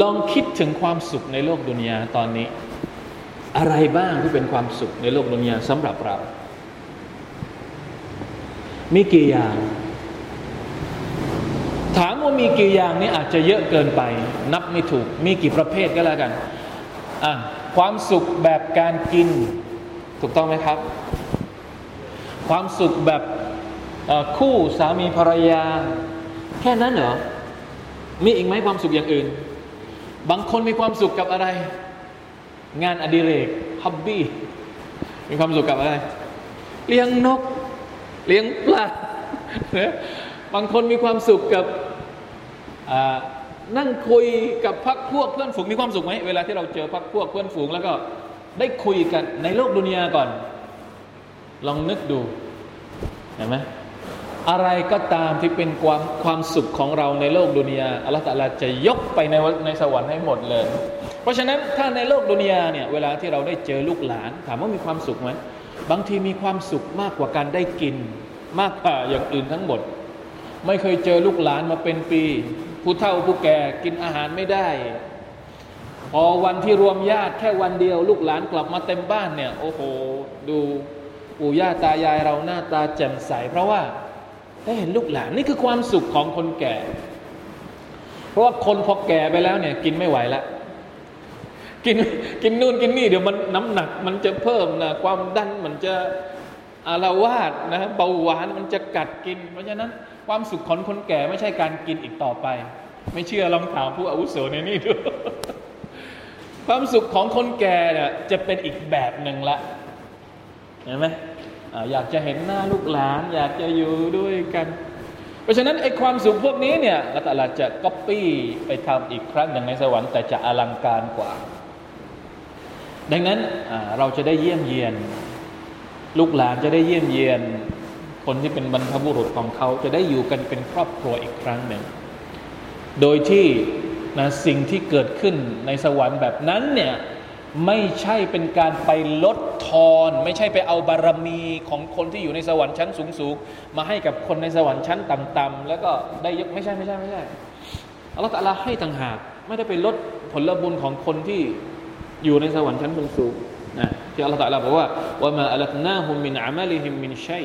ลองคิดถึงความสุขในโลกดุนยาตอนนี้ อะไรบ้างที่เป็นความสุขในโลกดุนยาสำหรับเรา มีกี่อย่าง ถามว่ามีกี่อย่างนี่อาจจะเยอะเกินไป นับไม่ถูก มีกี่ประเภทก็แล้วกันอะความสุขแบบการกิน ถูกต้องไหมครับ ความสุขแบบคู่สามีภรรยา แค่นั้นเหรอมีอีกไหมความสุขอย่างอื่น บางคนมีความสุขกับอะไร งานอดิเรกฮับบี้มีความสุขกับอะไร เลี้ยงนก เลี้ยงปลาบางคนมีความสุขกับนั่งคุยกับพักพวกเพื่อนฝูงมีความสุขไหมเวลาที่เราเจอพักพวกเพื่อนฝูงแล้วก็ได้คุยกันในโลกดุนยาก่อน ลองนึกดูเห็นไหม อะไรก็ตามที่เป็นความความสุขของเราในโลกดุนยาอัลลอฮฺตะลาจะยกไปในในสวรรค์ให้หมดเลย เพราะฉะนั้นถ้าในโลกดุนยาเนี่ยเวลาที่เราได้เจอลูกหลาน ถามว่ามีความสุขไหมบางทีมีความสุขมากกว่าการได้กิน มากกว่าอย่างอื่นทั้งหมด ไม่เคยเจอลูกหลานมาเป็นปี ผู้เฒ่าผู้แก่กินอาหารไม่ได้ พอวันที่รวมญาติแค่วันเดียว ลูกหลานกลับมาเต็มบ้านเนี่ย โอ้โห ดูปู่ย่าตายายเราหน้าตาแจ่มใสเพราะว่า ได้เห็นลูกหลานนี่คือความสุขของคนแก่ เพราะว่าคนพอแก่ไปแล้วเนี่ย กินไม่ไหวล้วกินกินนู่นกินนี่เดี๋ยวมันน้ำหนัก มันจะเพิ่มนะความดันมันจะอารวาสนะเบาหวานมันจะกัดกิน เพราะฉะนั้นความสุขของคนแก่ไม่ใช่การกินอีกต่อไป ไม่เชื่อลองถามผู้อาวุโสในนี่ดูความสุขของคนแก่เนี่ยจะเป็นอีกแบบหนึ่งละเห็นไหม อยากจะเห็นหน้าลูกหลาน อยากจะอยู่ด้วยกัน เพราะฉะนั้นไอ้ความสุขพวกนี้เนี่ยละตลาจะก๊อปปี้ไปทำอีกครั้งหนึ่งในสวรรค์แต่จะอลังการกว่า ดังนั้นเราจะได้เยี่ยมเยียน ลูกหลานจะได้เยี่ยมเยียน คนที่เป็นบรรพบุรุษของเขาจะได้อยู่กันเป็นครอบครัวอีกครั้งหนึ่ง โดยที่นะสิ่งที่เกิดขึ้นในสวรรค์แบบนั้นเนี่ย ไม่ใช่เป็นการไปลดทอน ไม่ใช่ไปเอาบารมีของคนที่อยู่ในสวรรค์ชั้นสูงๆมาให้กับคนในสวรรค์ชั้นต่ำๆแล้วก็ได้ยกไม่ใช่ไม่ใช่ไม่ใช่อัลลอฮฺตะลาให้ต่างหาก ไม่ได้ไปลดผลบุญของคนที่อยู่ในสวรรค์ชั้นสูงๆนะที่อัลลอฮฺตะลาบอกว่าว่ามาอัลกนาฮุมมินอามัลิฮิมมินชัย